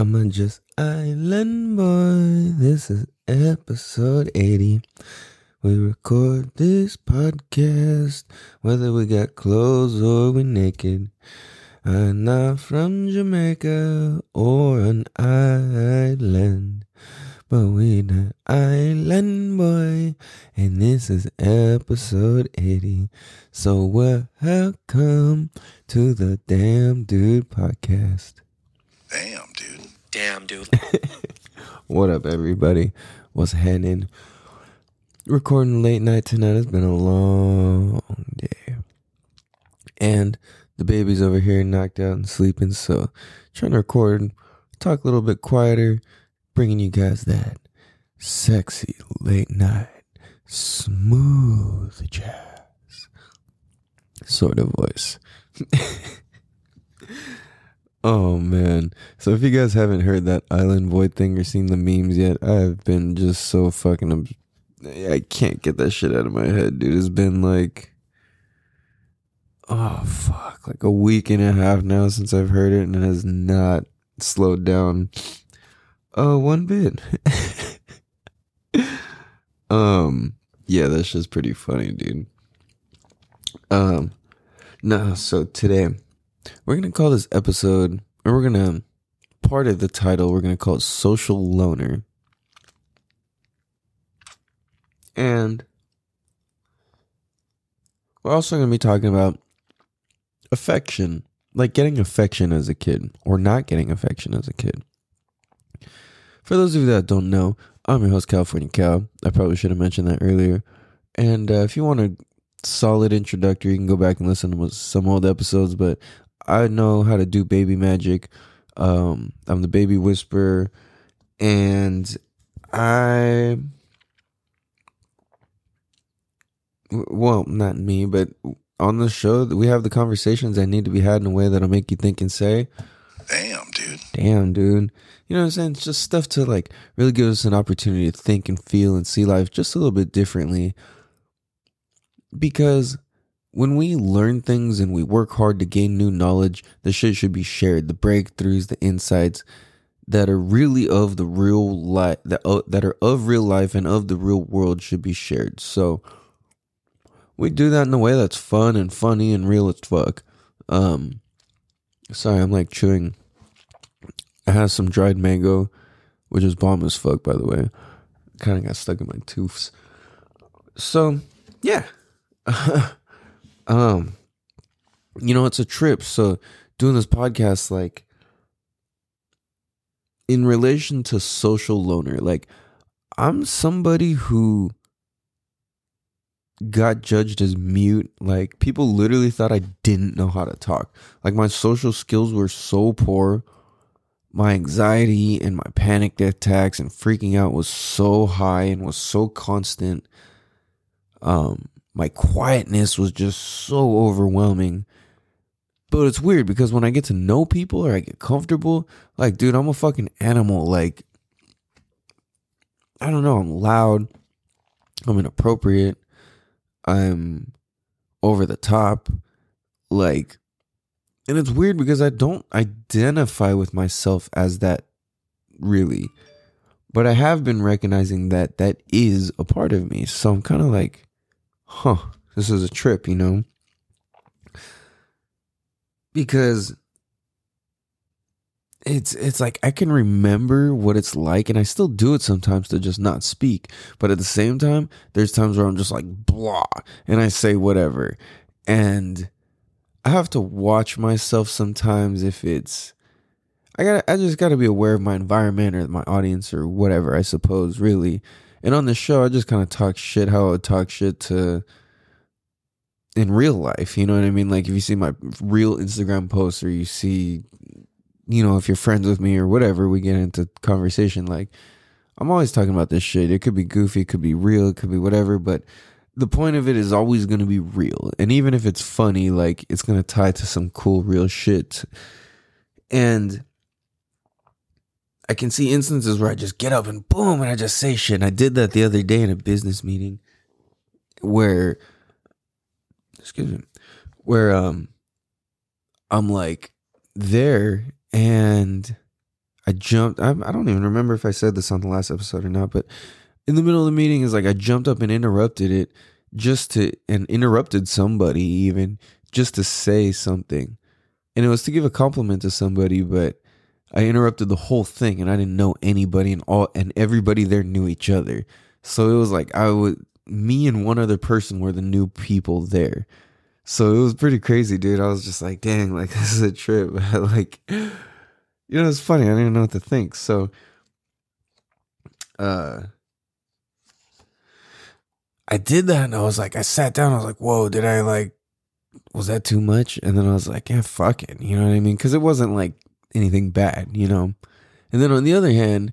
episode 80. I'm a just island boy. This is episode 80. We record this podcast whether we got clothes or we naked. I'm not from Jamaica or an island, but we the island boy, and this is episode 80. So welcome to the Damn Dude podcast. Damn. Damn, dude. What up, everybody? What's happening? Recording late night tonight. It's been a long day. And the baby's over here knocked out and sleeping. So, trying to record, talk a little bit quieter, bringing you guys that sexy late night, smooth jazz sort of voice. Oh man. So if you guys haven't heard that Island Boys thing or seen the memes yet, I've been just so fucking obs- I can't get that shit out of my head, dude. It's been like oh fuck, like a week and a half now since I've heard it and it has not slowed down uh one bit. um yeah, that's just pretty funny, dude. Um no, so today we're gonna call this episode, or we're gonna part of the title. We're gonna call it "Social Loner," and we're also gonna be talking about affection, like getting affection as a kid or not getting affection as a kid. For those of you that don't know, I'm your host, California Cal. I probably should have mentioned that earlier. And uh, if you want a solid introductory, you can go back and listen to some old episodes. But I know how to do baby magic. Um, I'm the baby whisperer, and I, well, not me, but on the show, we have the conversations that need to be had in a way that'll make you think and say, Damn, dude. "Damn, dude." You know what I'm saying? It's just stuff to like really give us an opportunity to think and feel and see life just a little bit differently. Because when we learn things and we work hard to gain new knowledge, the shit should be shared. The breakthroughs, the insights that are really of the real life, that uh, that are of real life and of the real world should be shared. So we do that in a way that's fun and funny and real as fuck. Um, sorry, I'm like chewing. I have some dried mango, which is bomb as fuck, by the way. Kind of got stuck in my tooths. So yeah. um you know it's a trip. So doing this podcast like in relation to social loner like i'm somebody who got judged as mute. Like people literally thought i didn't know how to talk. Like my social skills were so poor. My anxiety and my panic attacks and freaking out was so high and was so constant. Um my quietness was just so overwhelming. But it's weird because when I get to know people or I get comfortable, like, dude, I'm a fucking animal. Like, I don't know. I'm loud. I'm inappropriate. I'm over the top. Like, and it's weird because I don't identify with myself as that really. But I have been recognizing that that is a part of me. So I'm kind of like, huh, this is a trip, you know? Because it's it's like I can remember what it's like and I still do it sometimes to just not speak. But at the same time, there's times where I'm just like blah and I say whatever. And I have to watch myself sometimes if it's I got I just got to be aware of my environment or my audience or whatever, I suppose, really. And on the show, I just kind of talk shit how I would talk shit to in real life. You know what I mean? Like if you see my real Instagram posts or you see, you know, if you're friends with me or whatever, we get into conversation. Like I'm always talking about this shit. It could be goofy, it could be real, it could be whatever, but the point of it is always going to be real. And even if it's funny, like it's going to tie to some cool real shit. And I can see instances where I just get up and boom, and I just say shit. And I did that the other day in a business meeting where, excuse me, where um, I'm like there and I jumped. I, I don't even remember if I said this on the last episode or not, but in the middle of the meeting is like I jumped up and interrupted it just to and interrupted somebody even just to say something. And it was to give a compliment to somebody, but I interrupted the whole thing and I didn't know anybody and all and everybody there knew each other. So it was like I would me and one other person were the new people there. So it was pretty crazy, dude. I was just like, dang, like this is a trip. like you know, it's funny. I didn't even know what to think. So uh I did that and I was like, I sat down, I was like, whoa, did I like was that too much? And then I was like, yeah, fuck it. You know what I mean? Because it wasn't like anything bad, you know? And then on the other hand,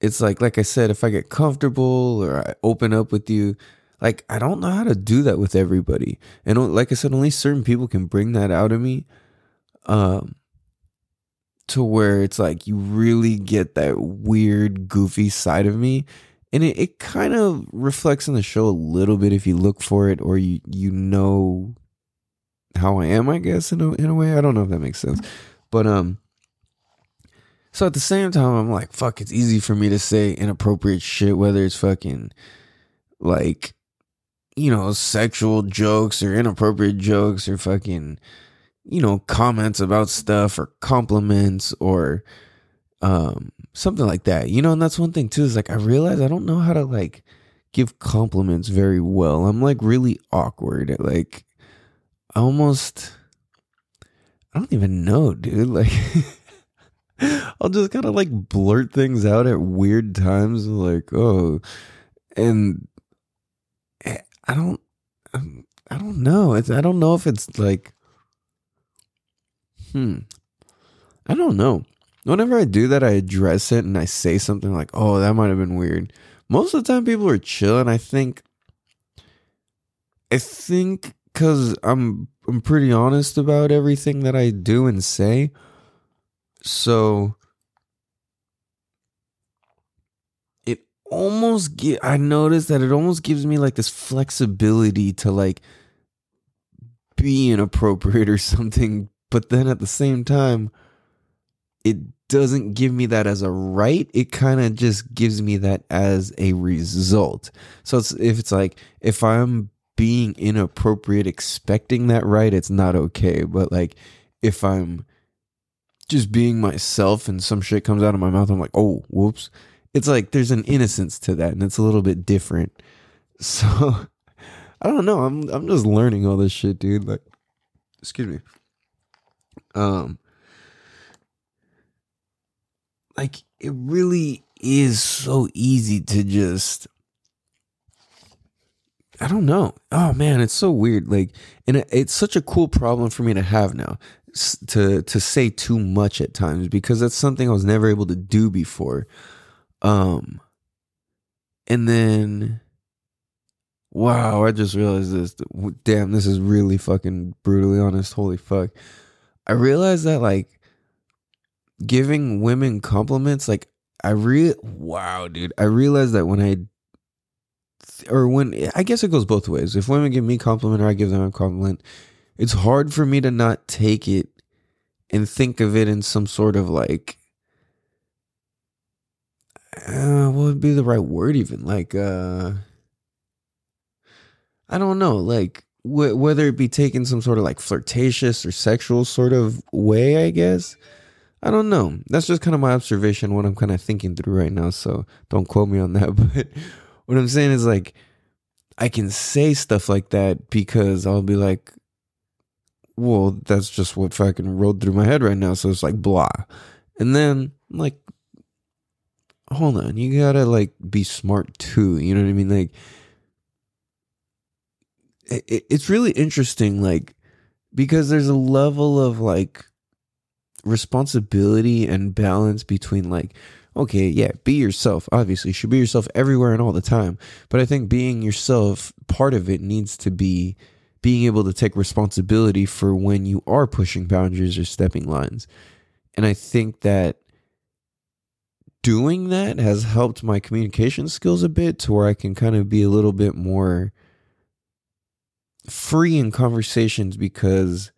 it's like, like I said, if I get comfortable or I open up with you, like I don't know how to do that with everybody. And like I said, only certain people can bring that out of me. Um, to where it's like you really get that weird, goofy side of me. And it, it kind of reflects in the show a little bit if you look for it or you, you know how I am, I guess, in a in a way. I don't know if that makes sense. But um so at the same time I'm like, fuck, it's easy for me to say inappropriate shit, whether it's fucking like you know, sexual jokes or inappropriate jokes or fucking you know, comments about stuff or compliments or um something like that. You know, and that's one thing too, is like I realize I don't know how to like give compliments very well. I'm like really awkward at like I almost I don't even know, dude. Like I'll just kind of like blurt things out at weird times like, "Oh." And eh, I don't um, I don't know. It's I don't know if it's like hmm. I don't know. Whenever I do that, I address it and I say something like, "Oh, that might have been weird." Most of the time people are chill and I think I think because I'm I'm pretty honest about everything that I do and say. So it almost get I noticed that it almost gives me like this flexibility to like be inappropriate or something, but then at the same time it doesn't give me that as a right. It kind of just gives me that as a result. So it's, if it's like if I'm being inappropriate expecting that right it's not okay but like if i'm just being myself and some shit comes out of my mouth i'm like oh whoops. It's like there's an innocence to that and it's a little bit different. So i don't know. I'm i'm just learning all this shit dude. Like excuse me. Um like it really is so easy to just I don't know. Oh man, it's so weird. Like, and it's such a cool problem for me to have now to to say too much at times because that's something I was never able to do before. Um, and then, wow, I just realized this. Damn, this is really fucking brutally honest. Holy fuck! I realized that like giving women compliments, like I really, wow, dude, I realized that when I or when I guess it goes both ways. If women give me compliment or I give them a compliment, it's hard for me to not take it and think of it in some sort of like uh, what would be the right word even? Like uh I don't know like wh- whether it be taken some sort of like flirtatious or sexual sort of way I guess? I don't know. That's just kind of my observation what I'm kind of thinking through right now so don't quote me on that but what I'm saying is like I can say stuff like that because I'll be like, well, that's just what fucking rolled through my head right now. So it's like blah. And then like hold on, you gotta like be smart too. You know what I mean? Like it, it's really interesting, like because there's a level of like responsibility and balance between like okay, yeah, be yourself. Obviously, you should be yourself everywhere and all the time. But I think being yourself, part of it needs to be being able to take responsibility for when you are pushing boundaries or stepping lines. And I think that doing that has helped my communication skills a bit to where I can kind of be a little bit more free in conversations because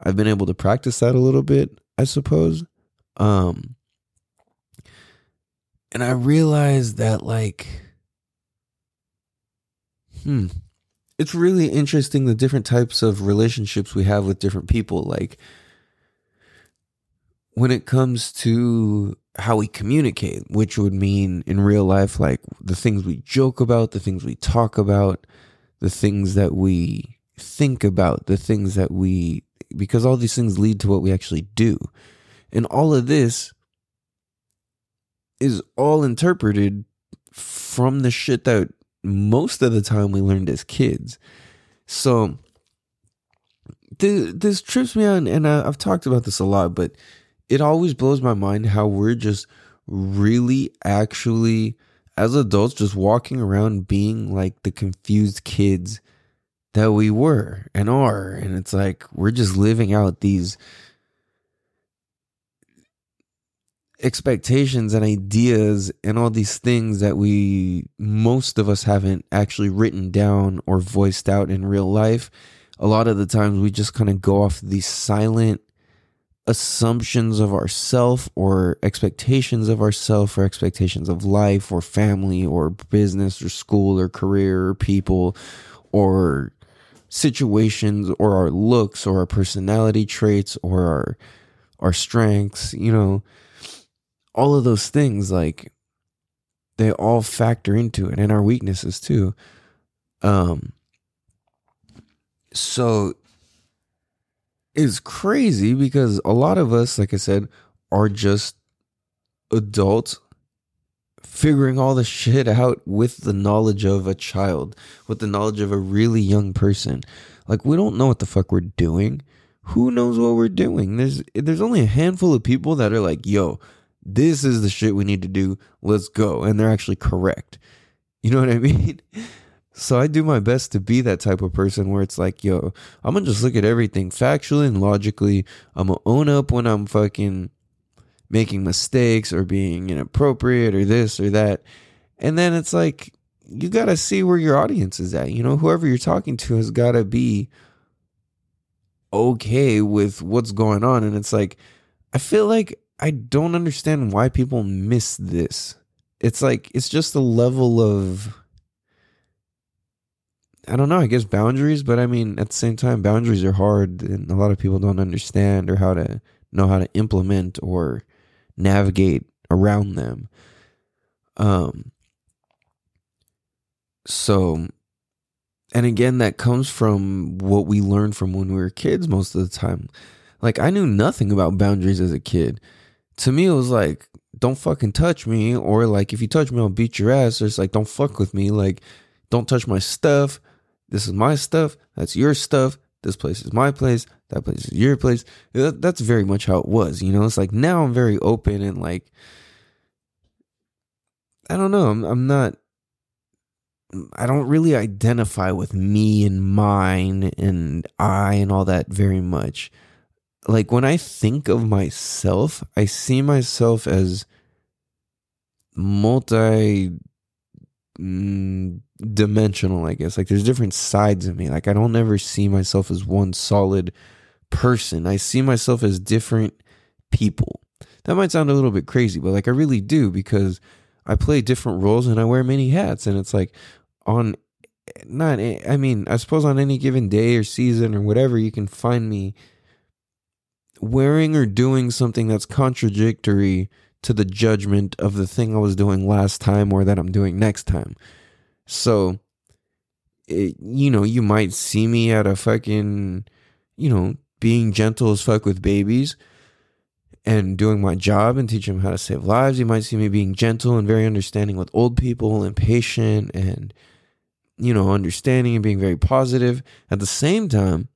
I've been able to practice that a little bit. I suppose. Um and I realized that like hmm it's really interesting the different types of relationships we have with different people. Like when it comes to how we communicate which would mean in real life like the things we joke about the things we talk about the things that we think about the things that we because all these things lead to what we actually do. And all of this is all interpreted from the shit that most of the time we learned as kids. So th- this trips me on, and I, I've talked about this a lot, but it always blows my mind how we're just really actually, as adults, just walking around being like the confused kids that we were and are. And it's like we're just living out these expectations and ideas and all these things that we most of us haven't actually written down or voiced out in real life. A lot of the times we just kind of go off these silent assumptions of ourself or expectations of ourself or expectations of life or family or business or school or career or people or situations or our looks or our personality traits or our our strengths you know all of those things like they all factor into it and our weaknesses too. Um so it's crazy because a lot of us like i said are just adults figuring all the shit out with the knowledge of a child with the knowledge of a really young person. Like we don't know what the fuck we're doing. Who knows what we're doing? There's there's only a handful of people that are like yo this is the shit we need to do. Let's go. And they're actually correct. You know what I mean? So I do my best to be that type of person where it's like, yo, I'm gonna just look at everything factually and logically. I'm gonna own up when I'm fucking making mistakes or being inappropriate or this or that. And then it's like, you gotta see where your audience is at. You know, whoever you're talking to has gotta be okay with what's going on. And it's like, I feel like I don't understand why people miss this. It's like it's just a level of I don't know, I guess boundaries, but I mean at the same time boundaries are hard and a lot of people don't understand or how to know how to implement or navigate around them. Um so and again that comes from what we learned from when we were kids most of the time. Like I knew nothing about boundaries as a kid to me it was like don't fucking touch me or like if you touch me i'll beat your ass. Or it's like don't fuck with me like don't touch my stuff. This is my stuff. That's your stuff. This place is my place. That place is your place. That's very much how it was you know? It's like now i'm very open and like i don't know. I'm, I'm not i don't really identify with me and mine and i and all that very much like when I think of myself, I see myself as multi mm, dimensional, I guess. Like there's different sides of me. Like I don't ever see myself as one solid person. I see myself as different people. That might sound a little bit crazy, but like I really do because I play different roles and I wear many hats and it's like on not I mean, I suppose on any given day or season or whatever you can find me wearing or doing something that's contradictory to the judgment of the thing I was doing last time or that I'm doing next time. So, it, you know, you might see me at a fucking, you know, being gentle as fuck with babies and doing my job and teaching them how to save lives. You might see me being gentle and very understanding with old people and patient and, you know, understanding and being very positive. At the same time,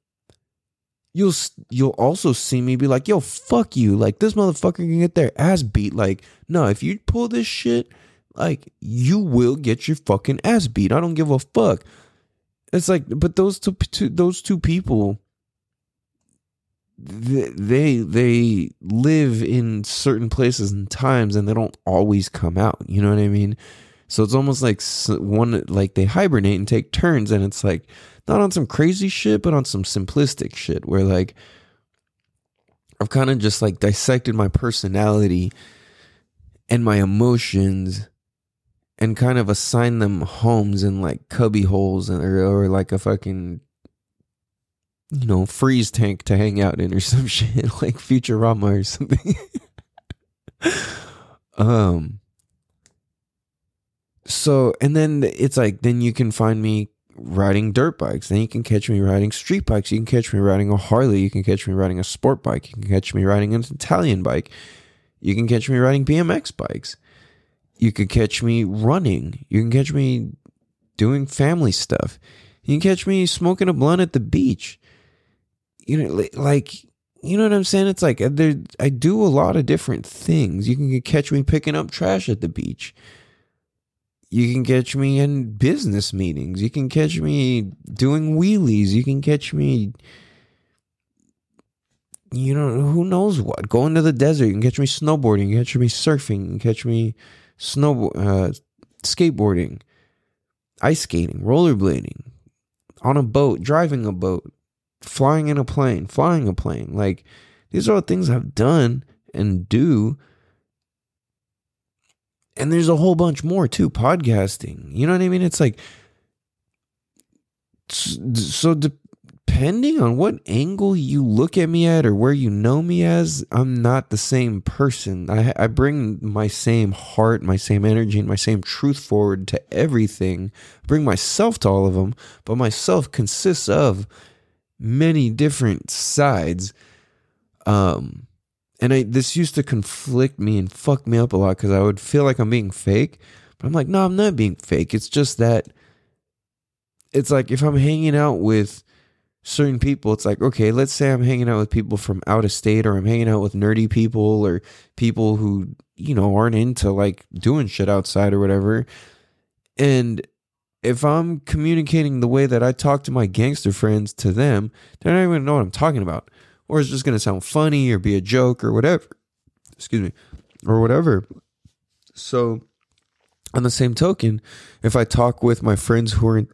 you'll you'll also see me be like, "Yo, fuck you!" Like this motherfucker can get their ass beat. Like, no, if you pull this shit, like you will get your fucking ass beat. I don't give a fuck. It's like, but those two, two those two people, they they live in certain places and times, and they don't always come out. You know what I mean? So it's almost like one like they hibernate and take turns, and it's like not on some crazy shit, but on some simplistic shit where like I've kind of just like dissected my personality and my emotions and kind of assigned them homes and like cubby holes or, or like a fucking you know freeze tank to hang out in or some shit like Futurama or something. um so and then it's like then you can find me riding dirt bikes. Then you can catch me riding street bikes. You can catch me riding a Harley. You can catch me riding a sport bike. You can catch me riding an Italian bike. You can catch me riding BMX bikes. You can catch me running. You can catch me doing family stuff. You can catch me smoking a blunt at the beach. You know, like you know what I'm saying? It's like uh, there, I do a lot of different things. You can catch me picking up trash at the beach. You can catch me in business meetings. You can catch me doing wheelies. You can catch me, you know, who knows what? Going to the desert. You can catch me snowboarding. You can catch me surfing. You can catch me snow, uh, skateboarding, ice skating, rollerblading, on a boat, driving a boat, flying in a plane, flying a plane. Like, these are all things I've done and do and there's a whole bunch more too podcasting. You know what i mean? It's like so depending on what angle you look at me at or where you know me as i'm not the same person. I, I bring my same heart my same energy and my same truth forward to everything. I bring myself to all of them but myself consists of many different sides. Um and I this used to conflict me and fuck me up a lot because I would feel like I'm being fake, but I'm like, no, I'm not being fake. It's just that it's like if I'm hanging out with certain people, it's like, okay, let's say I'm hanging out with people from out of state or I'm hanging out with nerdy people or people who, you know, aren't into like doing shit outside or whatever. And if I'm communicating the way that I talk to my gangster friends to them, they don't even know what I'm talking about or it's just going to sound funny or be a joke or whatever. Excuse me, or whatever. So, on the same token, if I talk with my friends who are in,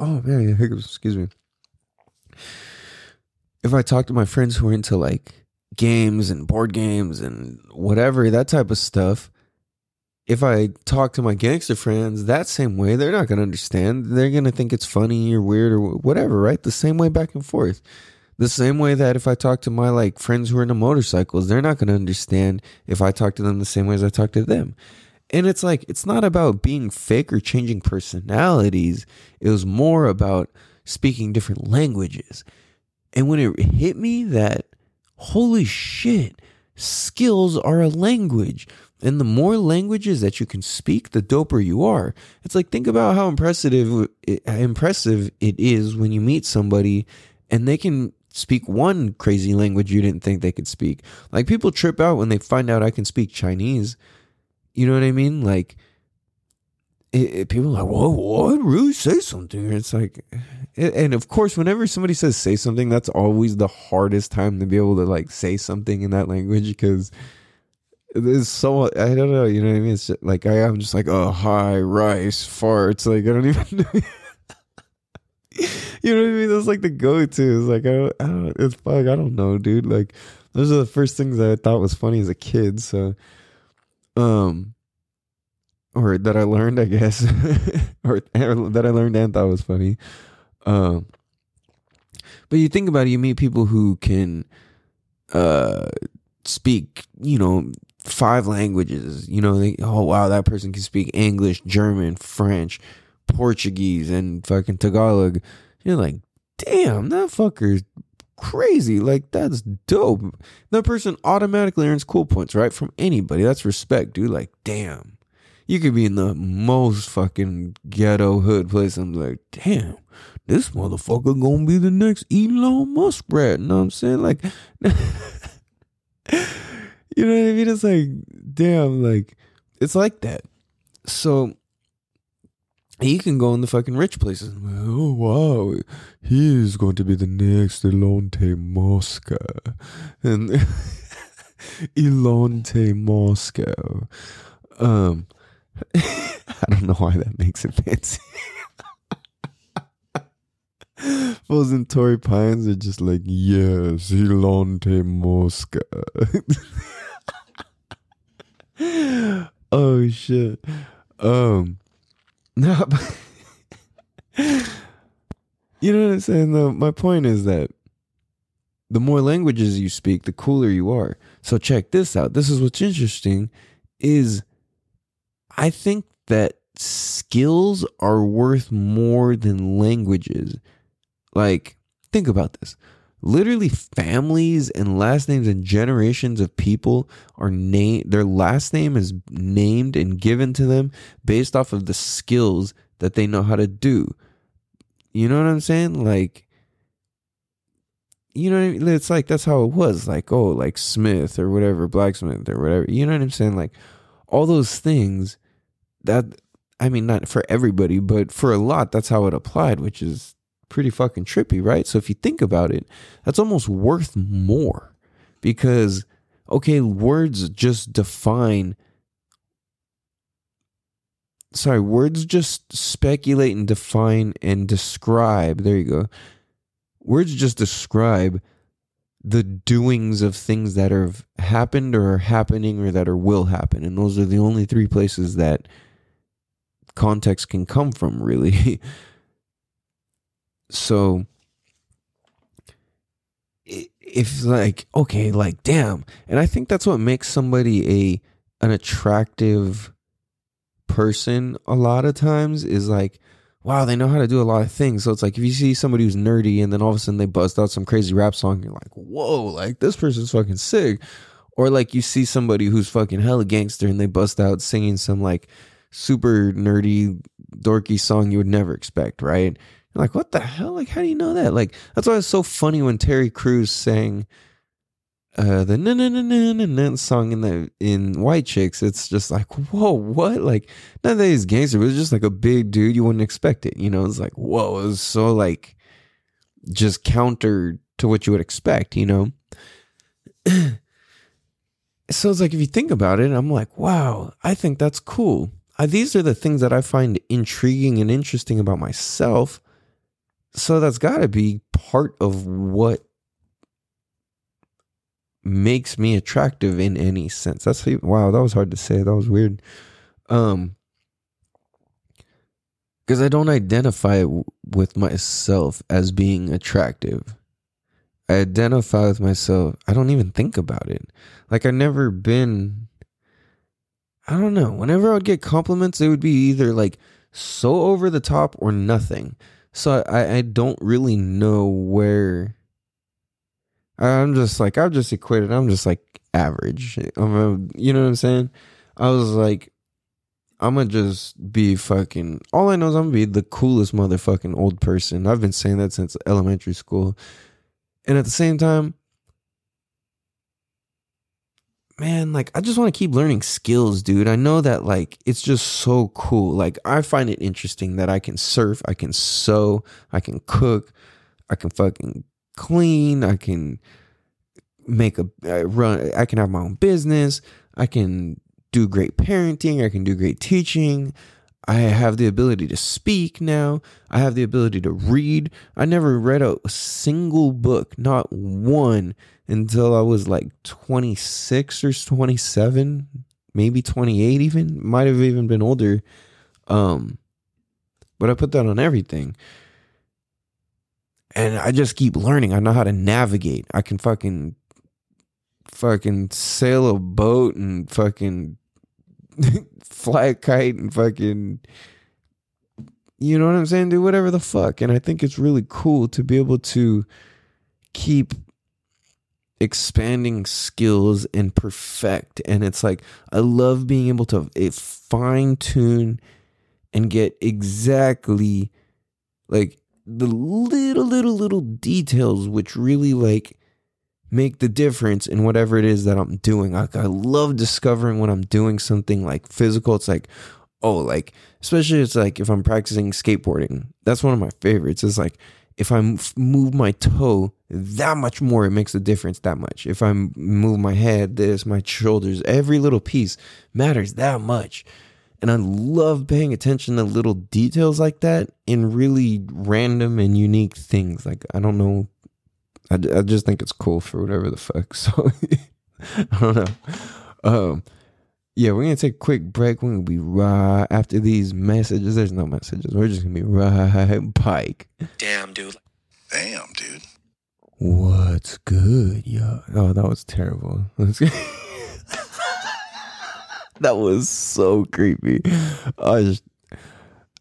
oh man, excuse me. If I talk to my friends who are into like games and board games and whatever, that type of stuff, if I talk to my gangster friends that same way, they're not going to understand. They're going to think it's funny or weird or whatever, right? The same way back and forth. The same way that if I talk to my like friends who are into motorcycles, they're not going to understand if I talk to them the same way as I talk to them. And it's like it's not about being fake or changing personalities. It was more about speaking different languages. And when it hit me that holy shit, skills are a language. And the more languages that you can speak, the doper you are. It's like think about how impressive impressive it is when you meet somebody and they can speak one crazy language you didn't think they could speak. Like people trip out when they find out I can speak Chinese. You know what I mean? Like it, it, people are like, "Whoa, what? Really say something?" It's like, and of course, whenever somebody says "say something," that's always the hardest time to be able to like say something in that language because there's so I don't know. You know what I mean? It's just, like I, am just like, "Oh, hi, rice, farts." Like I don't even. you know what I mean? That's like the go-to. It's like I don't, I don't, it's fuck. I don't know, dude. Like those are the first things that I thought was funny as a kid. So, um, or that I learned, I guess, or, or that I learned and thought was funny. Um, but you think about it, you meet people who can, uh, speak, you know, five languages. You know, they, oh wow, that person can speak English, German, French, Portuguese, and fucking Tagalog. You're like, damn, that fucker's crazy. Like, that's dope. That person automatically earns cool points, right? From anybody. That's respect, dude. Like, damn. You could be in the most fucking ghetto hood place. I'm like, damn, this motherfucker gonna be the next Elon Musk rat. You know what I'm saying? Like, you know what I mean? It's like, damn, like, it's like that. So, he can go in the fucking rich places. Oh wow, he is going to be the next Elonte Mosca, and Elonte Moscow. Um, I don't know why that makes it fancy. Fools and Torrey Pines are just like, yes, Elonte Mosca. oh shit. Um no You know what I'm saying though? My point is that the more languages you speak, the cooler you are. So check this out. This is what's interesting is I think that skills are worth more than languages. Like think about this. Literally families and last names and generations of people are named their last name is named and given to them based off of the skills that they know how to do. You know what I'm saying? Like you know I mean? It's like that's how it was. Like, oh, like Smith or whatever, blacksmith or whatever. You know what I'm saying? Like all those things that I mean, not for everybody, but for a lot, that's how it applied, which is pretty fucking trippy, right? So if you think about it, that's almost worth more because, okay, words just define. Sorry, words just speculate and define and describe. There you go. Words just describe the doings of things that have happened or are happening or that are will happen. And those are the only three places that context can come from, really. so if like okay like damn. And i think that's what makes somebody a an attractive person a lot of times is like wow they know how to do a lot of things. So it's like if you see somebody who's nerdy and then all of a sudden they bust out some crazy rap song you're like whoa like this person's fucking sick. Or like you see somebody who's fucking hella gangster and they bust out singing some like super nerdy dorky song you would never expect right like, what the hell? Like, how do you know that? Like, that's why it's so funny when Terry Crews sang uh, the na na na na na na song in the in White Chicks. It's just like, whoa, what? Like, not that he's gangster, but it's just like a big dude. You wouldn't expect it. You know, it's like, whoa, it was so like just counter to what you would expect. You know. so it's like if you think about it, I'm like, wow, I think that's cool. These are the things that I find intriguing and interesting about myself so that's got to be part of what makes me attractive in any sense. That's wow, that was hard to say. That was weird. Um because I don't identify with myself as being attractive. I identify with myself. I don't even think about it. Like I've never been I don't know. Whenever I would get compliments, it would be either like so over the top or nothing. So I, I don't really know where. I'm just like I'm just equated. I'm just like average. I'm a, you know what I'm saying? I was like, I'm gonna just be fucking. All I know is I'm gonna be the coolest motherfucking old person. I've been saying that since elementary school, and at the same time, man, like I just want to keep learning skills, dude. I know that like it's just so cool. Like I find it interesting that I can surf, I can sew, I can cook, I can fucking clean, I can make a I run I can have my own business, I can do great parenting, I can do great teaching. I have the ability to speak now. I have the ability to read. I never read a single book, not one until I was like 26 or 27, maybe 28 even, might have even been older. Um but I put that on everything. And I just keep learning. I know how to navigate. I can fucking fucking sail a boat and fucking fly a kite and fucking you know what I'm saying? Do whatever the fuck. And I think it's really cool to be able to keep expanding skills and perfect. And it's like, I love being able to eh, fine tune and get exactly like the little, little, little details which really like make the difference in whatever it is that I'm doing. Like, I love discovering when I'm doing something like physical. It's like, oh, like, especially it's like if I'm practicing skateboarding, that's one of my favorites. It's like, if I move my toe that much more, it makes a difference that much. If I move my head, this, my shoulders, every little piece matters that much. And I love paying attention to little details like that in really random and unique things. Like, I don't know. I, I just think it's cool for whatever the fuck. So, I don't know. Um, yeah, we're going to take a quick break. We're going to be right after these messages. There's no messages. We're just going to be right pike. Damn, dude. Damn, dude. What's good, yo? Oh, that was terrible. that was so creepy. I just,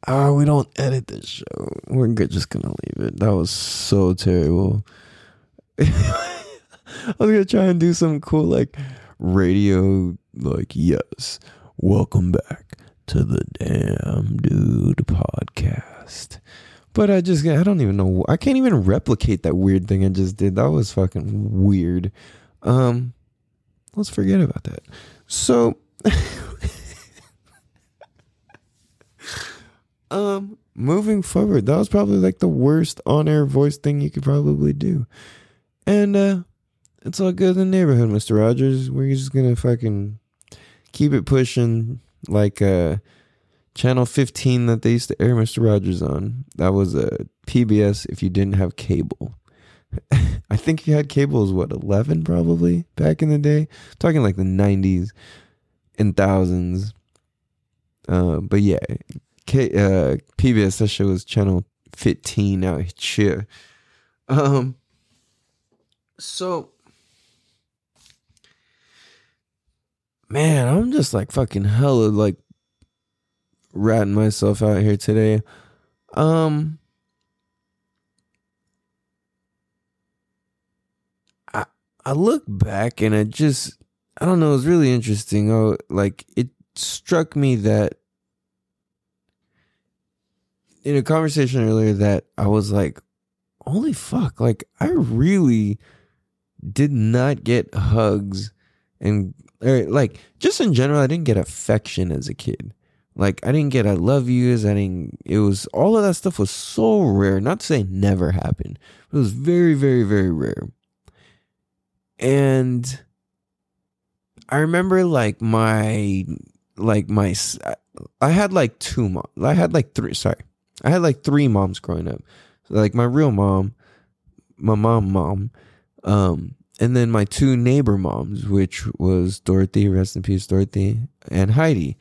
oh, we don't edit this show. We're good, just gonna leave it. That was so terrible. I was gonna try and do something cool like radio, like yes, welcome back to the Damn Dude podcast. But I just, I don't even know. I can't even replicate that weird thing I just did. That was fucking weird. Um, let's forget about that. So, um, moving forward, that was probably like the worst on-air voice thing you could probably do. And uh, it's all good in the neighborhood, Mister Rogers. We're just gonna fucking keep it pushing, like uh channel 15 that they used to air Mr. Rogers on. That was a PBS if you didn't have cable. I think you had cable was what 11 probably back in the day. talking like the 90s and thousands. Uh, but yeah, K, uh, PBS that show was channel 15 out here. Um so man, I'm just like fucking hella like ratting myself out here today. Um I I look back and I just I don't know, it was really interesting. Oh like it struck me that in a conversation earlier that I was like, holy fuck, like I really did not get hugs and or like just in general, I didn't get affection as a kid. Like I didn't get I love yous. I didn't. It was all of that stuff was so rare. Not to say never happened. It was very, very, very rare. And I remember like my like my I had like two moms. I had like three. Sorry, I had like three moms growing up. Like my real mom, my mom, mom, um, and then my two neighbor moms, which was Dorothy, rest in peace, Dorothy, and Heidi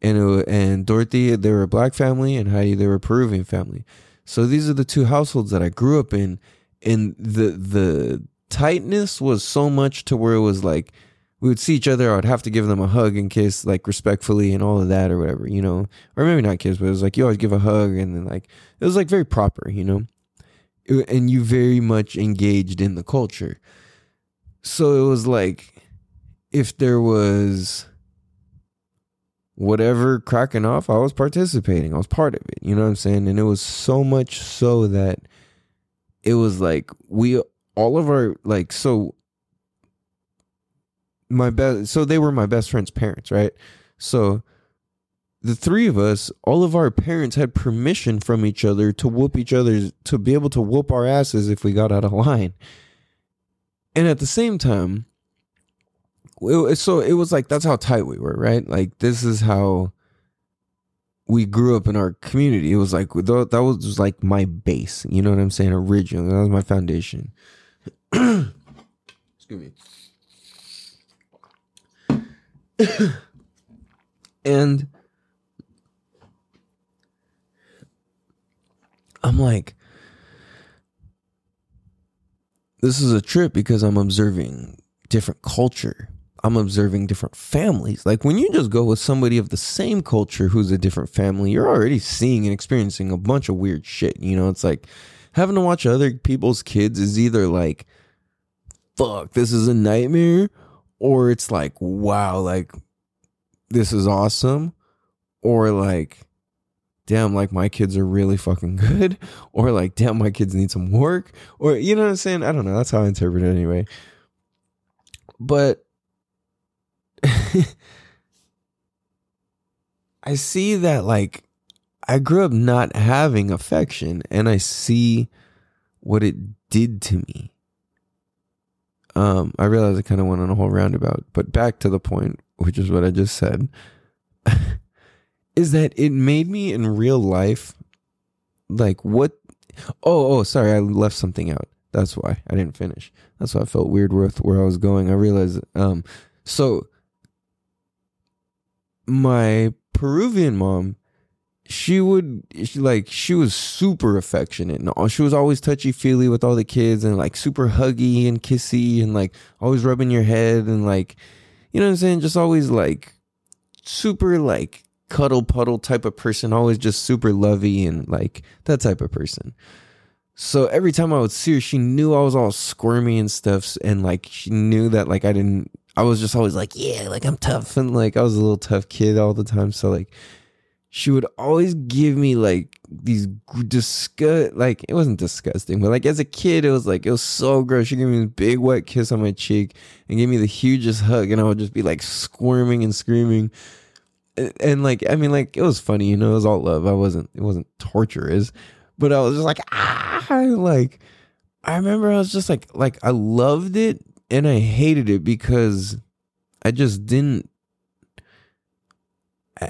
and and Dorothy they were a black family, and Heidi they were a Peruvian family. So these are the two households that I grew up in, and the the tightness was so much to where it was like we would see each other. I would have to give them a hug and kiss, like respectfully and all of that or whatever, you know, or maybe not kiss, but it was like you always give a hug and then like it was like very proper, you know, and you very much engaged in the culture. So it was like if there was whatever cracking off, I was participating. I was part of it. You know what I'm saying? And it was so much so that it was like we all of our like so my best so they were my best friend's parents, right? So the three of us, all of our parents had permission from each other to whoop each other's to be able to whoop our asses if we got out of line. And at the same time, it, so it was like that's how tight we were, right? Like this is how we grew up in our community. It was like that was like my base. You know what I'm saying? Originally, that was my foundation. Excuse me. and I'm like, this is a trip because I'm observing different culture I'm observing different families. Like when you just go with somebody of the same culture who's a different family, you're already seeing and experiencing a bunch of weird shit. You know, it's like having to watch other people's kids is either like, fuck, this is a nightmare, or it's like, wow, like this is awesome, or like, damn, like my kids are really fucking good, or like, damn, my kids need some work, or you know what I'm saying? I don't know. That's how I interpret it anyway. But I see that like I grew up not having affection and I see what it did to me. Um, I realize I kind of went on a whole roundabout, but back to the point, which is what I just said. is that it made me in real life like what oh oh sorry i left something out. That's why i didn't finish. That's why i felt weird with where i was going. I realized um so my peruvian mom she would she, like she was super affectionate and all- she was always touchy feely with all the kids and like super huggy and kissy and like always rubbing your head and like you know what i'm saying? Just always like super like cuddle puddle type of person, always just super lovey and like that type of person. So every time I would see her, she knew I was all squirmy and stuff, and like she knew that like I didn't. I was just always like, yeah, like I'm tough, and like I was a little tough kid all the time. So like, she would always give me like these disgust, like it wasn't disgusting, but like as a kid, it was like it was so gross. She gave me this big wet kiss on my cheek and gave me the hugest hug, and I would just be like squirming and screaming and, like I mean like it was funny, you know, it was all love. I wasn't it wasn't torturous, but I was just like ah like I remember I was just like like I loved it and I hated it because I just didn't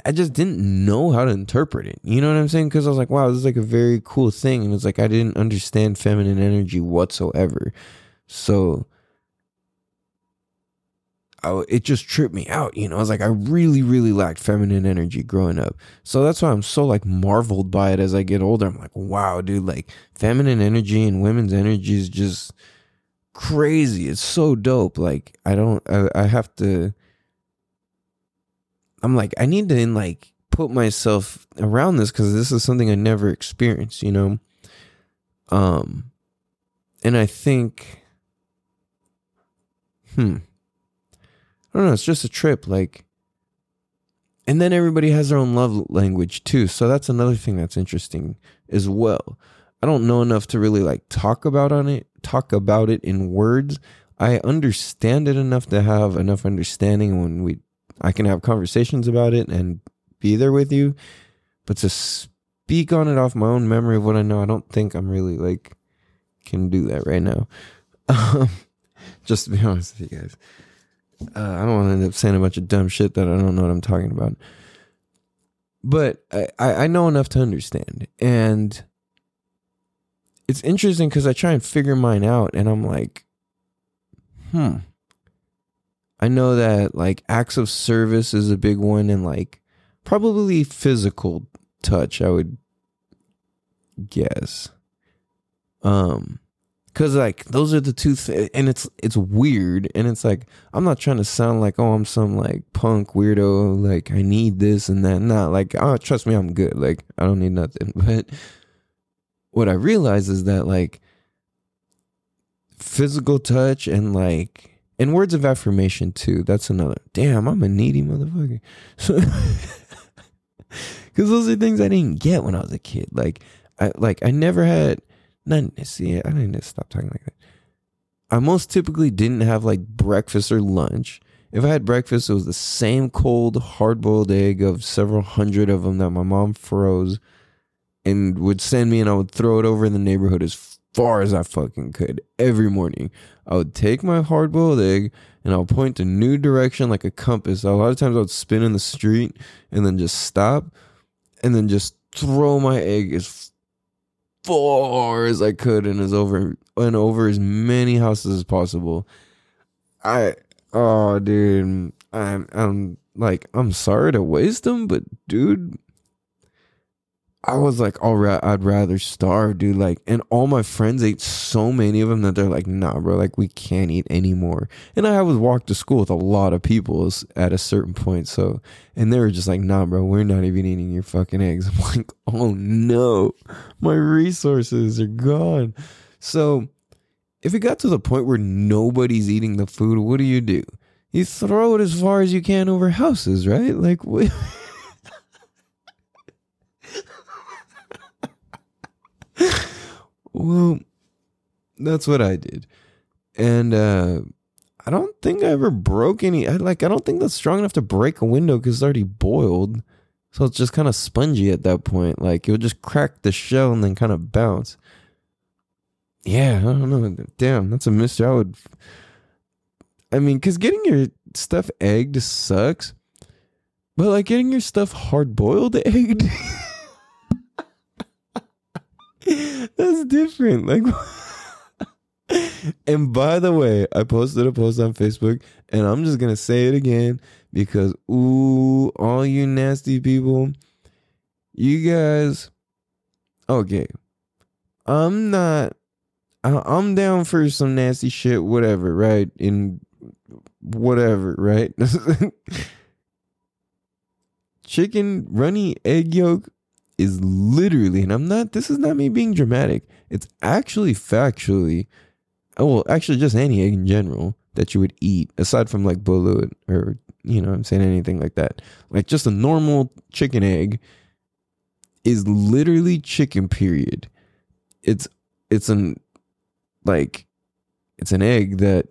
I just didn't know how to interpret it. You know what I'm saying? Because I was like, wow, this is like a very cool thing. And it's like I didn't understand feminine energy whatsoever. So I, it just tripped me out. You know, I was like, I really, really lacked feminine energy growing up. So that's why I'm so like marveled by it as I get older. I'm like, wow, dude, like feminine energy and women's energy is just crazy. It's so dope. Like, I don't, I, I have to, I'm like, I need to in like put myself around this because this is something I never experienced, you know? Um, and I think, hmm. I don't know. It's just a trip. Like, and then everybody has their own love language too. So that's another thing that's interesting as well. I don't know enough to really like talk about on it, talk about it in words. I understand it enough to have enough understanding when we, I can have conversations about it and be there with you. But to speak on it off my own memory of what I know, I don't think I'm really like can do that right now. Um, just to be honest with you guys uh, I don't want to end up saying a bunch of dumb shit that I don't know what I'm talking about. But I, I I know enough to understand. And it's interesting because I try and figure mine out and I'm like, hmm. I know that like acts of service is a big one and like probably physical touch, I would guess. Um Cause like those are the two th- and it's it's weird and it's like I'm not trying to sound like oh I'm some like punk weirdo like I need this and that not like oh trust me I'm good like I don't need nothing but what I realize is that like physical touch and like and words of affirmation too that's another damn I'm a needy motherfucker. So because those are things I didn't get when I was a kid like I like I never had not see I didn't stop talking like that. I most typically didn't have like breakfast or lunch. If I had breakfast, it was the same cold hard boiled egg of several hundred of them that my mom froze and would send me, and I would throw it over in the neighborhood as far as I fucking could every morning. I would take my hard boiled egg and I'll point a new direction like a compass. A lot of times I would spin in the street and then just stop and then just throw my egg as far as I could and as over and over as many houses as possible. I oh dude, I'm I'm like I'm sorry to waste them, but dude, I was like, oh, all right, I'd rather starve, dude. Like, and all my friends ate so many of them that they're like, nah, bro, like we can't eat anymore. And I was walked to school with a lot of people at a certain point, so and they were just like, nah, bro, we're not even eating your fucking eggs. I'm like, oh no, my resources are gone. So if it got to the point where nobody's eating the food, what do you do? You throw it as far as you can over houses, right? Like, what? Well, that's what I did. And uh I don't think I ever broke any I like I don't think that's strong enough to break a window cuz it's already boiled. So it's just kind of spongy at that point. Like it would just crack the shell and then kind of bounce. Yeah, I don't know. Damn, that's a mystery. I would I mean, cuz getting your stuff egged sucks. But like getting your stuff hard boiled egged, that's different. Like, and by the way, I posted a post on Facebook, and I'm just gonna say it again because ooh, all you nasty people, you guys, okay, I'm not. I'm down for some nasty shit, whatever, right? In whatever, right? Chicken runny egg yolk is literally, and I'm not, this is not me being dramatic. It's actually factually, oh, well, actually, just any egg in general that you would eat, aside from like balut or, you know, I'm saying anything like that. Like just a normal chicken egg is literally chicken, period. It's, it's an, like, it's an egg that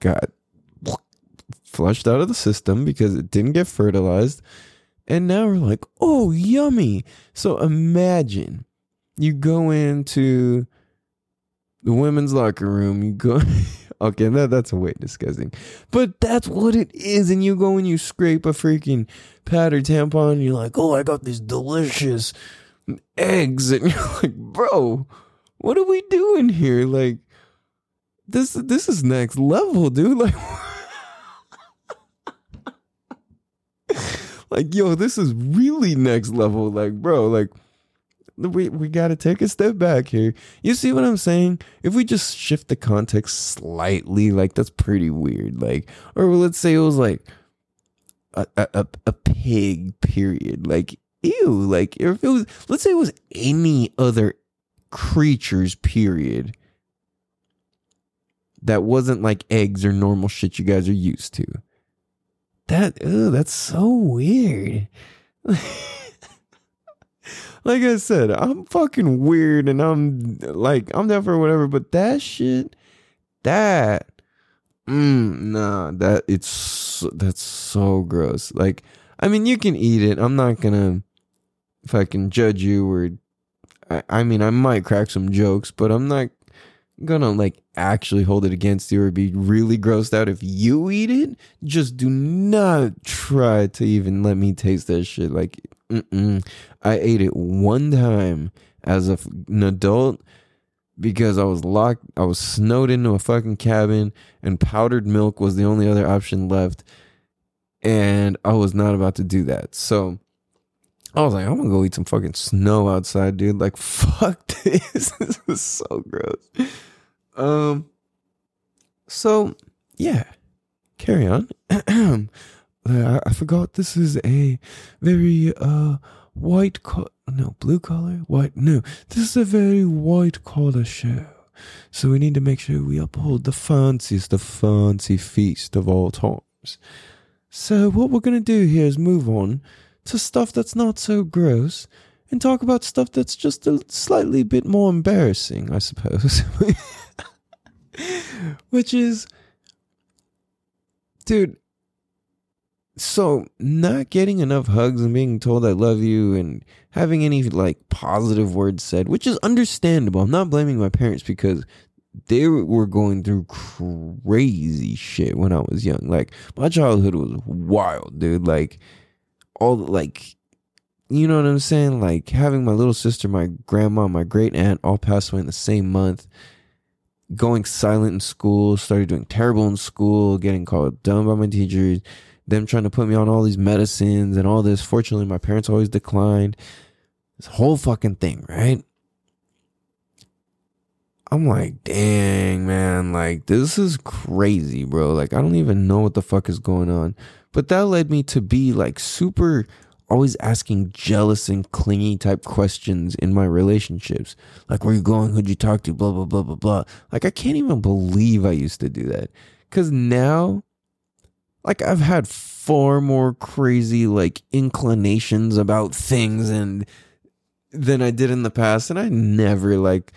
got flushed out of the system because it didn't get fertilized. And now we're like, oh, yummy. So imagine you go into the women's locker room, you go. okay, that, that's a way disgusting. But that's what it is. And you go and you scrape a freaking pad or tampon, and you're like, oh, I got these delicious eggs. And you're like, bro, what are we doing here? Like, this this is next level, dude. Like, like yo, this is really next level. Like, bro, like we we got to take a step back here. You see what I'm saying? If we just shift the context slightly, like that's pretty weird. Like, or let's say it was like a, a, a pig. Period. Like, ew. Like, if it was, let's say it was any other creatures. Period that wasn't like eggs or normal shit you guys are used to. That that's so weird. like I said, I'm fucking weird and I'm like I'm down for whatever, but that shit, that, mm, nah, that it's that's so gross. Like, I mean, you can eat it. I'm not gonna fucking judge you or. I, I mean, I might crack some jokes, but I'm not gonna like actually hold it against you or be really grossed out if you eat it. Just do not try to even let me taste that shit. Like, mm-mm. I ate it one time as a, an adult because I was locked, I was snowed into a fucking cabin, and powdered milk was the only other option left. And I was not about to do that. So I was like, I'm gonna go eat some fucking snow outside, dude. Like, fuck this. this is so gross. Um, so yeah, carry on. I, I forgot this is a very uh white co- no blue collar white no this is a very white collar show. So we need to make sure we uphold the fanciest, the fancy feast of all times. So what we're gonna do here is move on to stuff that's not so gross and talk about stuff that's just a slightly bit more embarrassing, I suppose. Which is, dude, so not getting enough hugs and being told I love you and having any like positive words said, which is understandable. I'm not blaming my parents because they were going through crazy shit when I was young. Like my childhood was wild, dude. Like all like you know what I'm saying? Like having my little sister, my grandma, my great aunt all passed away in the same month. Going silent in school, started doing terrible in school, getting called dumb by my teachers, them trying to put me on all these medicines and all this. Fortunately, my parents always declined. This whole fucking thing, right? I'm like, dang, man, like this is crazy, bro. Like, I don't even know what the fuck is going on. But that led me to be like super always asking jealous and clingy type questions in my relationships. Like, where you going? Who'd you talk to? Blah, blah, blah, blah, blah. Like, I can't even believe I used to do that. Cause now, like, I've had far more crazy, like, inclinations about things and than I did in the past. And I never, like,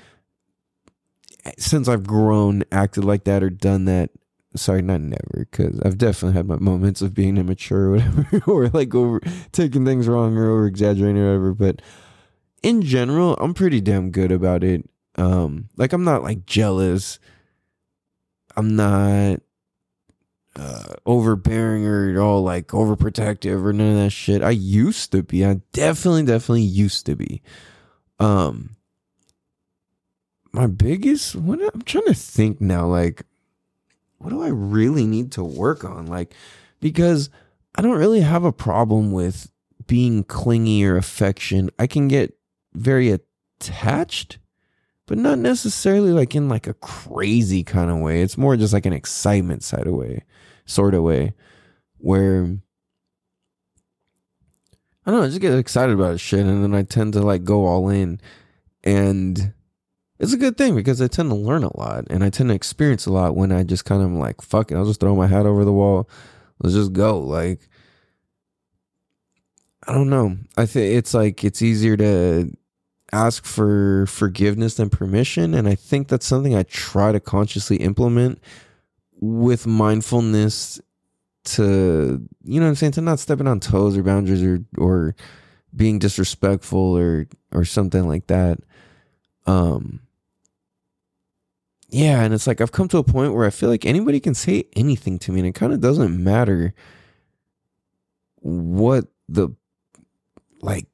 since I've grown, acted like that or done that sorry, not never, because I've definitely had my moments of being immature or whatever, or like over taking things wrong or over exaggerating or whatever. But in general, I'm pretty damn good about it. Um, like I'm not like jealous. I'm not. uh, overbearing or all like overprotective or none of that shit. I used to be. I definitely, definitely used to be. Um, my biggest what I'm trying to think now, like, what do I really need to work on? Like, because I don't really have a problem with being clingy or affection. I can get very attached, but not necessarily like in like a crazy kind of way. It's more just like an excitement side of way, sort of way, where I don't know, I just get excited about shit and then I tend to like go all in. And it's a good thing because I tend to learn a lot and I tend to experience a lot when I just kind of like, fuck it, I'll just throw my hat over the wall. Let's just go. Like, I don't know. I think it's like it's easier to ask for forgiveness than permission. And I think that's something I try to consciously implement with mindfulness to, you know what I'm saying, to not stepping on toes or boundaries or, or being disrespectful or, or something like that. Um, yeah. And it's like, I've come to a point where I feel like anybody can say anything to me and it kind of doesn't matter what the like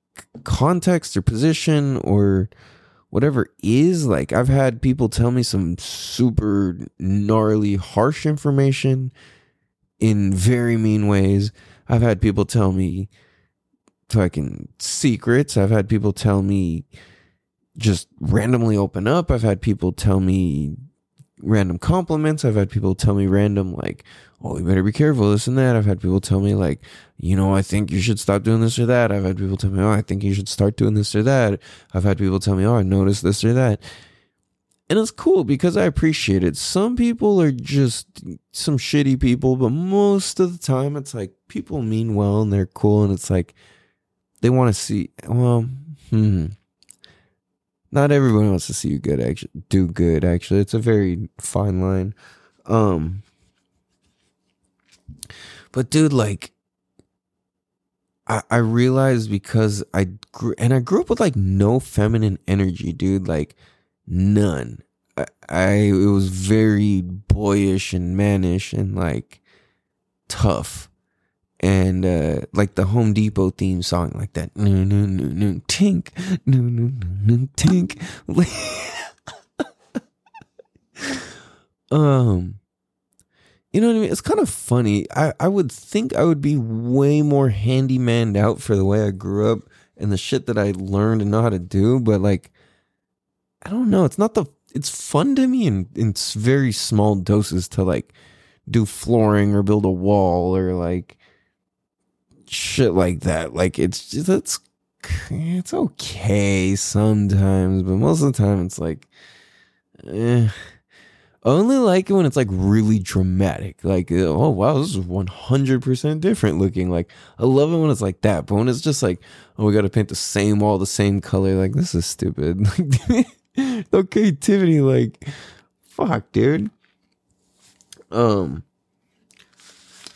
context or position or whatever is like i've had people tell me some super gnarly harsh information in very mean ways i've had people tell me fucking secrets i've had people tell me just randomly open up i've had people tell me random compliments i've had people tell me random like oh you better be careful this and that i've had people tell me like you know, I think you should stop doing this or that. I've had people tell me, oh, I think you should start doing this or that. I've had people tell me, oh, I noticed this or that. And it's cool because I appreciate it. Some people are just some shitty people, but most of the time it's like people mean well and they're cool and it's like they want to see, well, hmm. Not everyone wants to see you good actually do good actually. It's a very fine line. Um but dude like I, I realized because I grew and I grew up with like no feminine energy, dude. Like none. I, I it was very boyish and mannish and like tough. And uh like the Home Depot theme song, like that no no no no tink no no no no tink. um you know what I mean? It's kind of funny. I, I would think I would be way more handy-manned out for the way I grew up and the shit that I learned and know how to do, but like I don't know. It's not the it's fun to me in, in very small doses to like do flooring or build a wall or like shit like that. Like it's just it's it's okay sometimes, but most of the time it's like eh only like it when it's like really dramatic. Like, oh wow, this is one hundred percent different looking. Like, I love it when it's like that. But when it's just like, oh, we got to paint the same wall, the same color. Like, this is stupid. the creativity, like, fuck, dude. Um.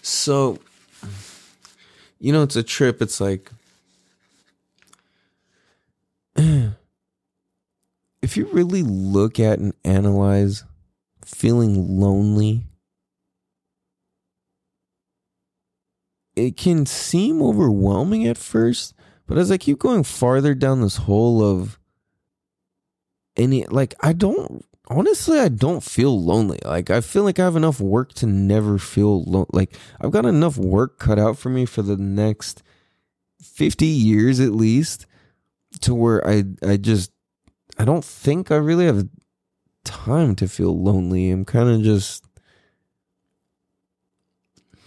So, you know, it's a trip. It's like, if you really look at and analyze feeling lonely, it can seem overwhelming at first, but as I keep going farther down this hole of any, like, I don't, honestly, I don't feel lonely. Like, I feel like I have enough work to never feel lonely. Like, I've got enough work cut out for me for the next 50 years at least to where I, I just, I don't think I really have time to feel lonely. I'm kind of just,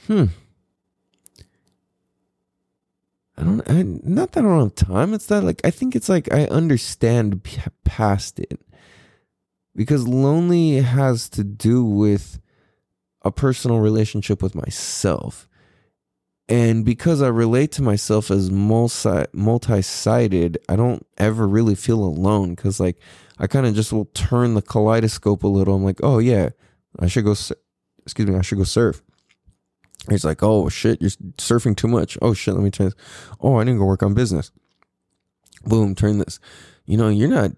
hmm. I don't, I, not that I don't have time. It's that like, I think it's like I understand past it because lonely has to do with a personal relationship with myself. And because I relate to myself as multi multi-sided, I don't ever really feel alone because like I kind of just will turn the kaleidoscope a little. I'm like, oh yeah, I should go. Excuse me, I should go surf. He's like, oh shit, you're surfing too much. Oh shit, let me turn this. Oh, I need to go work on business. Boom, turn this. You know, you're not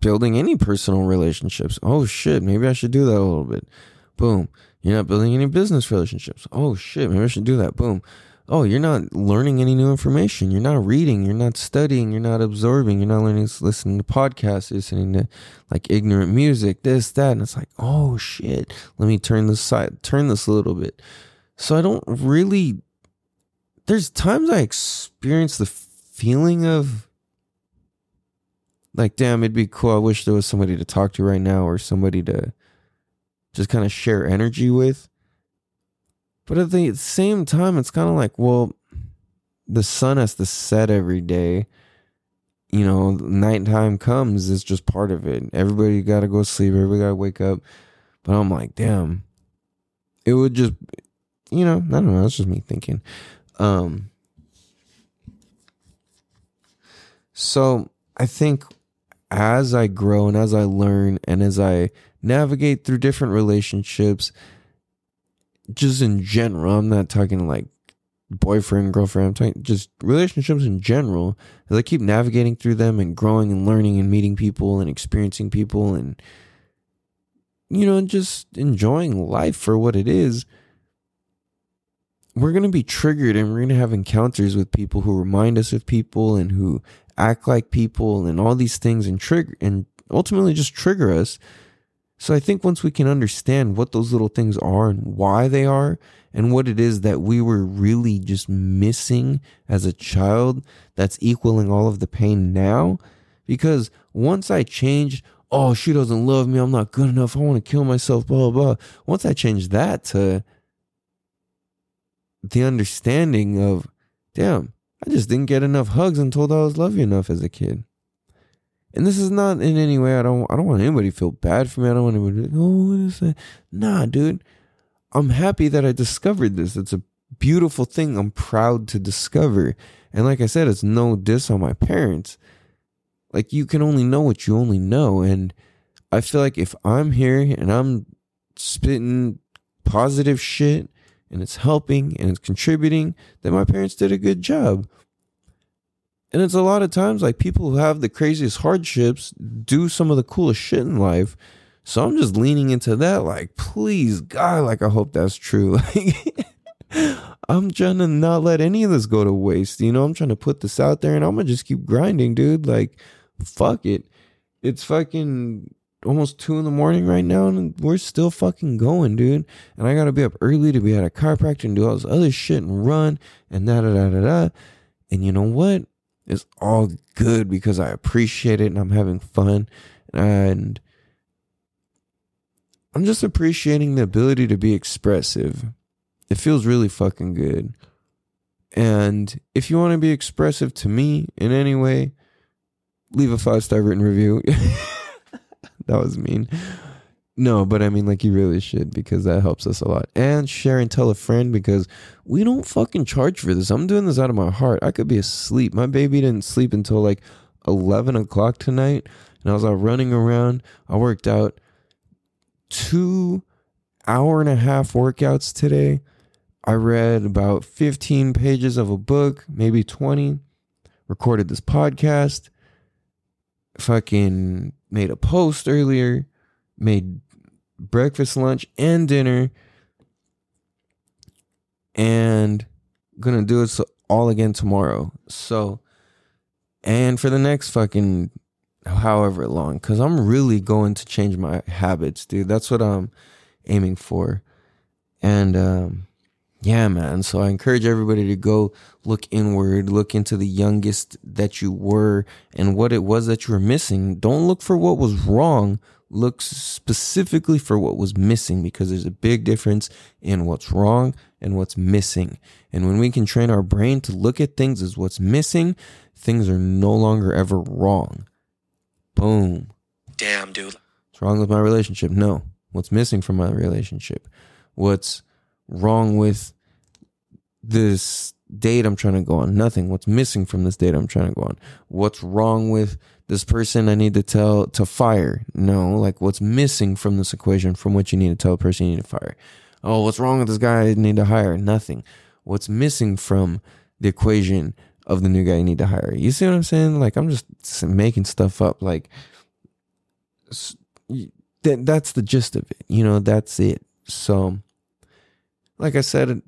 building any personal relationships. Oh shit, maybe I should do that a little bit. Boom. You're not building any business relationships. Oh shit, maybe I should do that. Boom. Oh, you're not learning any new information. You're not reading. You're not studying. You're not absorbing. You're not learning, listening to podcasts, listening to like ignorant music, this, that. And it's like, oh shit, let me turn this side, turn this a little bit. So I don't really, there's times I experience the feeling of like, damn, it'd be cool. I wish there was somebody to talk to right now or somebody to just kind of share energy with. But at the same time, it's kind of like, well, the sun has to set every day. You know, nighttime comes, it's just part of it. Everybody got to go sleep, everybody got to wake up. But I'm like, damn, it would just, you know, I don't know. That's just me thinking. Um, so I think as I grow and as I learn and as I navigate through different relationships, just in general, I'm not talking like boyfriend, girlfriend, I'm talking just relationships in general. As I keep navigating through them and growing and learning and meeting people and experiencing people and, you know, just enjoying life for what it is, we're going to be triggered and we're going to have encounters with people who remind us of people and who act like people and all these things and trigger and ultimately just trigger us. So I think once we can understand what those little things are and why they are and what it is that we were really just missing as a child that's equaling all of the pain now because once I changed oh she doesn't love me. I'm not good enough. I want to kill myself blah blah blah. Once I changed that to the understanding of damn I just didn't get enough hugs and told I was loved enough as a kid and this is not in any way. I don't. I don't want anybody to feel bad for me. I don't want anybody. To, oh, what is that? Nah, dude. I'm happy that I discovered this. It's a beautiful thing. I'm proud to discover. And like I said, it's no diss on my parents. Like you can only know what you only know. And I feel like if I'm here and I'm spitting positive shit and it's helping and it's contributing, then my parents did a good job. And it's a lot of times like people who have the craziest hardships do some of the coolest shit in life. So I'm just leaning into that, like, please, God, like, I hope that's true. Like, I'm trying to not let any of this go to waste. You know, I'm trying to put this out there and I'm going to just keep grinding, dude. Like, fuck it. It's fucking almost two in the morning right now and we're still fucking going, dude. And I got to be up early to be at a chiropractor and do all this other shit and run and da da da da da. And you know what? It's all good because I appreciate it and I'm having fun and I'm just appreciating the ability to be expressive. It feels really fucking good. And if you want to be expressive to me in any way, leave a five star written review. that was mean. No, but I mean, like, you really should because that helps us a lot. And share and tell a friend because we don't fucking charge for this. I'm doing this out of my heart. I could be asleep. My baby didn't sleep until like 11 o'clock tonight. And I was out running around. I worked out two hour and a half workouts today. I read about 15 pages of a book, maybe 20. Recorded this podcast. Fucking made a post earlier made breakfast, lunch, and dinner. And gonna do it all again tomorrow. So, and for the next fucking however long, because I'm really going to change my habits, dude. That's what I'm aiming for. And um, yeah, man. So I encourage everybody to go look inward, look into the youngest that you were and what it was that you were missing. Don't look for what was wrong Look specifically for what was missing because there's a big difference in what's wrong and what's missing. And when we can train our brain to look at things as what's missing, things are no longer ever wrong. Boom. Damn, dude. What's wrong with my relationship? No. What's missing from my relationship? What's wrong with this date I'm trying to go on? Nothing. What's missing from this date I'm trying to go on? What's wrong with this person I need to tell to fire. No, like what's missing from this equation from what you need to tell a person you need to fire. Oh, what's wrong with this guy I need to hire? Nothing. What's missing from the equation of the new guy you need to hire? You see what I'm saying? Like I'm just making stuff up. Like that's the gist of it. You know, that's it. So like I said,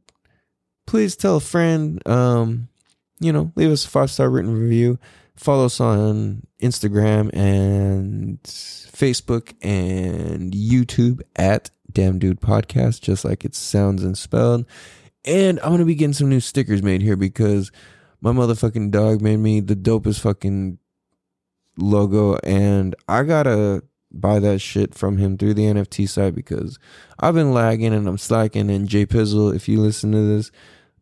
please tell a friend. Um, you know, leave us a five star written review. Follow us on Instagram and Facebook and YouTube at Damn Dude Podcast, just like it sounds and spelled. And I'm gonna be getting some new stickers made here because my motherfucking dog made me the dopest fucking logo, and I gotta buy that shit from him through the NFT site because I've been lagging and I'm slacking. And Jay Pizzle, if you listen to this,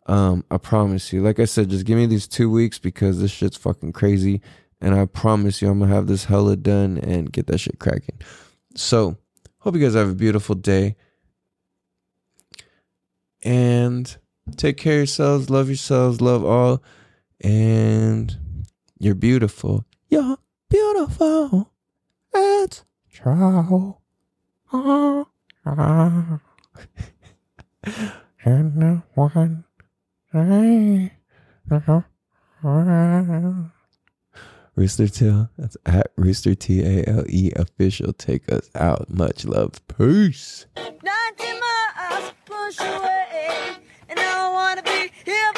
um, I promise you, like I said, just give me these two weeks because this shit's fucking crazy. And I promise you, I'm gonna have this hella done and get that shit cracking. So, hope you guys have a beautiful day. And take care of yourselves, love yourselves, love all. And you're beautiful. You're beautiful. It's true. and no one Uh-huh. Rooster Tale. That's at Rooster T A L E official. Take us out. Much love. Peace. 90 miles push away, and I wanna be here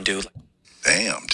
do. Damn,